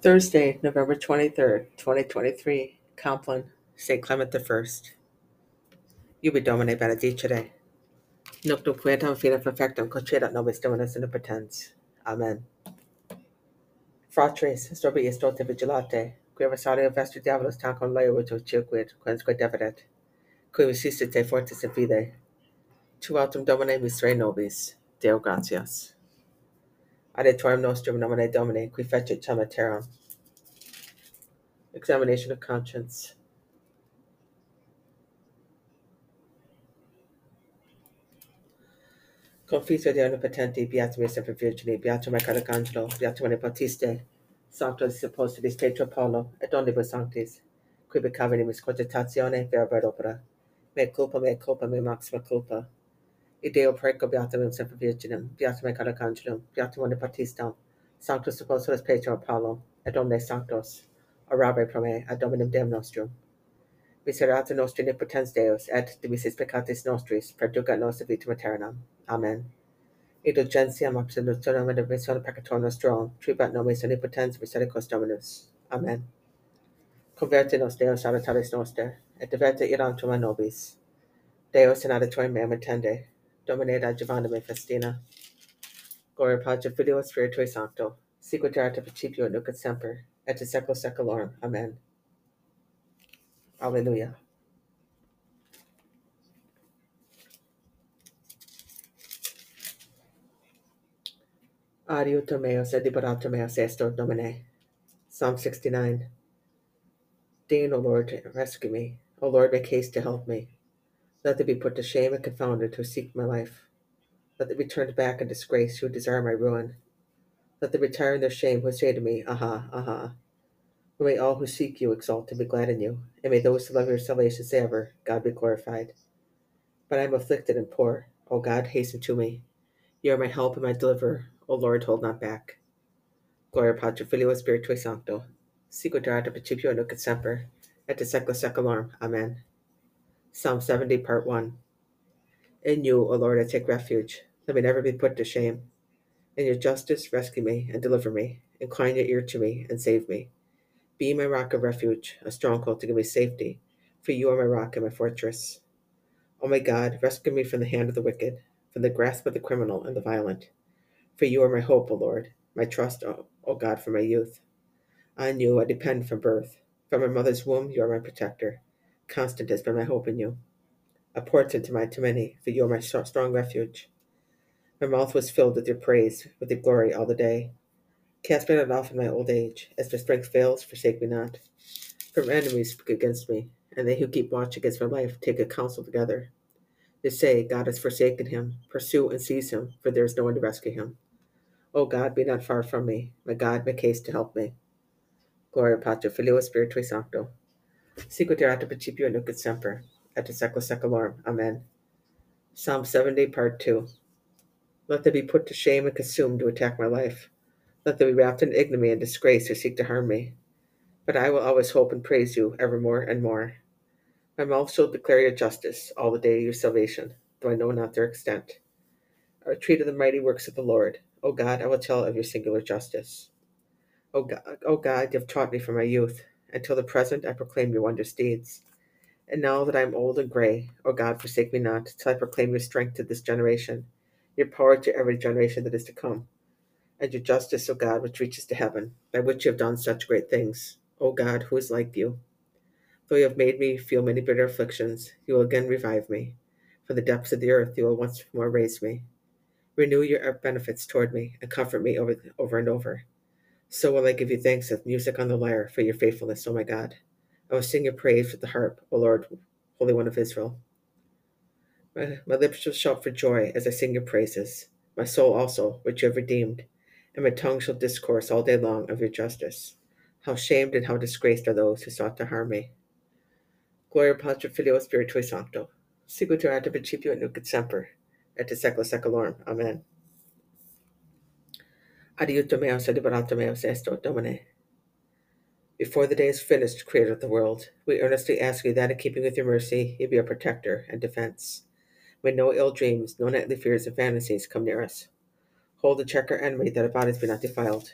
Thursday, November 23rd, 2023, Compline, St. Clement First. Ubi Domine benedicere. Noctum quietam fina perfectum concedat nobis Dominus omnipotens. Amen. Fratres, strobi estote vigilate, qui versario vestri diabolos tancum laeruto circuit, quensque devidet, qui resistite fortis in fide. Tu autum Domine misere nobis. Deo gratias. Adiutorium nostrum nomine Domine, qui fecit cemiterum. Examination of conscience. Confisio de omnipotenti, beatum me semper virgini, beatum me caracangelo, beatum me Bautiste, sanctos apostoli Petro Paulo, et omnibus sanctis, qui becavenimus cogitatione vera ad opera, me culpa, me culpa, me maxima culpa. Ideo preco beatum me semper virginem, beatum me caracangelum, beatum me Baptistam, sanctus apostolus Petro Paulo, et omnes sanctos, orabe pro ad dominum Deum nostrum. Miserata nostri nipotens Deus, et dimisis peccatis nostris, perducat nos vitam aeternam. Amen. Indulgentiam absolutionem et remissionem peccatorum nostrorum, tribat nobis omnipotens misericors Dominus. Amen. Converte nos Deus salutaris noster, et diverte irantum a nobis. Deus in adiutorium meam attende, Adjuvandum me festina. Gloria Patri Filio Spiritui Sancto, in principio et semper, et in secula seculorum. Amen. Alleluia. Adiutor meus et liberator meus estor Domine. Psalm 69. Deign, O Lord, rescue me. O Lord, make haste to help me. Let them be put to shame and confounded who seek my life. Let them be turned back in disgrace who desire my ruin. Let them retire in their shame who say to me, Aha, aha. And may all who seek you exalt and be glad in you. And may those who love your salvation say ever, God be glorified. But I am afflicted and poor. O God, hasten to me. You are my help and my deliverer. O Lord, hold not back. Gloria Patri Filio Spiritui Sancto. Erat in principio nunc et semper, et in secula. Amen. Psalm 70, Part 1. In you, O Lord, I take refuge. Let me never be put to shame. In your justice, rescue me and deliver me. Incline your ear to me and save me. Be my rock of refuge, a stronghold to give me safety, for you are my rock and my fortress. O my God, rescue me from the hand of the wicked, from the grasp of the criminal and the violent. For you are my hope, O Lord, my trust, O, o God, from my youth. On you I depend from birth. From my mother's womb you are my protector. Constant has been my hope in you. A portent to my to many, for you are my strong refuge. My mouth was filled with your praise, with your glory all the day. Cast me not off in my old age. As my strength fails, forsake me not. From enemies speak against me, and they who keep watch against my life take a counsel together. They say, God has forsaken him. Pursue and seize him, for there is no one to rescue him. O God, be not far from me. My God, make haste to help me. Gloria Patri Filio Spiritui Sancto. Sicut erat in principio nunc et semper, et secula seculorum. Amen. Psalm 70, Part 2. Let them be put to shame and consumed who attack my life. Let them be wrapped in ignominy and disgrace who seek to harm me. But I will always hope and praise you evermore and more. My mouth shall declare your justice all the day of your salvation, though I know not their extent. I will treat of the mighty works of the Lord. O God, I will tell of your singular justice. O God, o God, you have taught me from my youth. Until the present, I proclaim your wondrous deeds. And now that I am old and gray, O God, forsake me not, till I proclaim your strength to this generation, your power to every generation that is to come, and your justice, O God, which reaches to heaven, by which you have done such great things. O God, who is like you? Though you have made me feel many bitter afflictions, you will again revive me. From the depths of the earth, you will once more raise me. Renew your benefits toward me, and comfort me over, over and over. So will I give you thanks with music on the lyre for your faithfulness, O my God. I will sing your praise with the harp, O Lord, Holy One of Israel. My, my lips shall shout for joy as I sing your praises, my soul also, which you have redeemed, and my tongue shall discourse all day long of your justice. How shamed and how disgraced are those who sought to harm me. Gloria Patri Filio Spiritui Sancto. Sicut erat in principio et nunc et semper, et in secula seculorum. Amen. Adiutor meus et liberator meus est, Domine. Before the day is finished, Creator of the world, we earnestly ask you that in keeping with your mercy, you be our protector and defense. May no ill dreams, no nightly fears and fantasies come near us. Hold and check our enemy that our bodies be not defiled.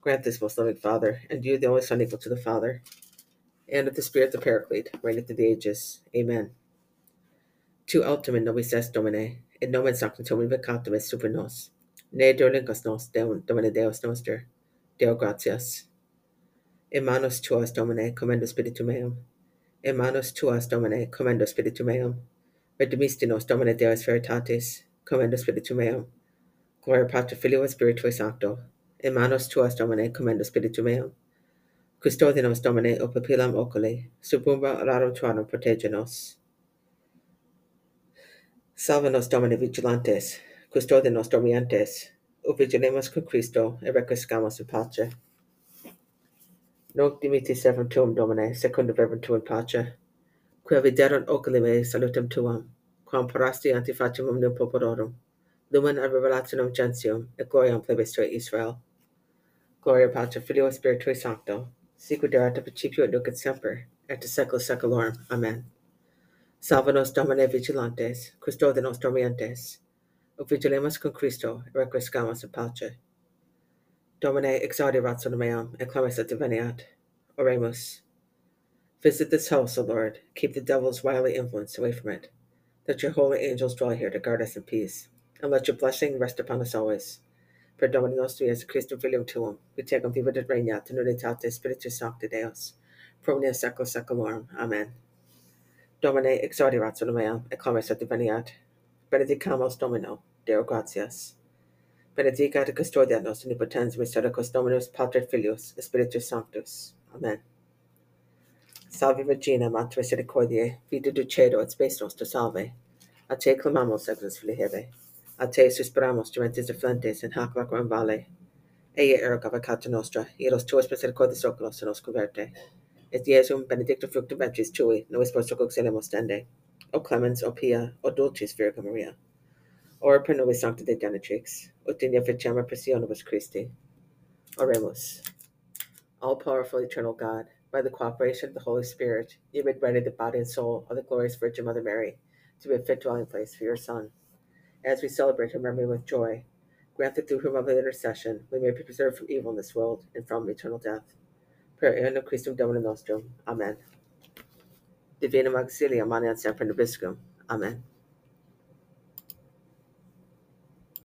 Grant this, most loving Father, and you, the only Son equal to the Father, and of the Spirit the Paraclete, reigneth through the ages. Amen. Tu ultimum nobis est Domine, in nomen sanctum invocatum est super nos. Neodolingus nos, Domine Deus noster, Deo gratias. In manos tuas, Domine, commendo spiritum meum. In manos tuas, Domine, commendo spiritum meum. Redemisti nos, Domine Deus veritatis, commendo spiritum meum. Gloria Patri Filio et Spiritui Sancto. In manos tuas, Domine, commendo spiritum meum. Custodi nos, Domine, o papillam oculi, subumba orarum tuanum protege nos. Salve nos, Domine, vigilantes, Custode nostro mientes, ut vigilemos con Christo, et requiescamus in pace. Nunc dimittis servum tuum, Domine, secundum verbum tuum pace, quia viderunt oculi mei salutem tuam, quam parasti ante facem omnium populorum, lumen ad revelationem gentium, et gloriam plebis tuae Israel. Gloria Patri, Filio Spiritui Sancto, sicut erat in principio et nunc et semper, et in secula seculorum. Amen. Salva nos Domine vigilantes, custode nos dormientes, ut vigilemus con Christo, et requiescamus in pace. Domine exaudi ratio meam, et clamis et diveniat. Oremus. Visit this house, O Lord. Keep the devil's wily influence away from it. Let your holy angels dwell here to guard us in peace. And let your blessing rest upon us always. Per Domini nostri Jesu Christum Filium Tuum, qui tegum vivat et regnat in unitate Spiritus Sancti Deus, pro omnia secula seculorum. Amen. Domine exaudi ratio meam, et clamis et diveniat. Benedicamus Domino, Deo gratias. Benedicat et custodiat nos omnipotens misericors Dominus Pater Filius Spiritus Sanctus. Amen. Salve Regina, Mater Misericordiae, vita dulcedo et spes nostra salve. A te clamamos, Eglus Filiheve. A te suspiramos, gementes deflentes, in hac lacrum vale. Ea erga vacata nostra, iros tuas misericordias oculos se nos converte. Et Iesum benedictum fructum ventris tui, nobis post coxelemus tende. O clemens, o pia, o dulcis Virgo Maria. Ora pro nobis sancta de Genetrix, ut in efficiam pressionibus Christi. Oremus. All powerful eternal God, by the cooperation of the Holy Spirit, you made ready the body and soul of the glorious Virgin Mother Mary to be a fit dwelling place for your Son. As we celebrate her memory with joy, grant that through her lovely intercession we may be preserved from evil in this world and from eternal death. Per eonum Christum Domini nostrum. Amen. Divinum auxilium maneat semper nobiscum. Amen.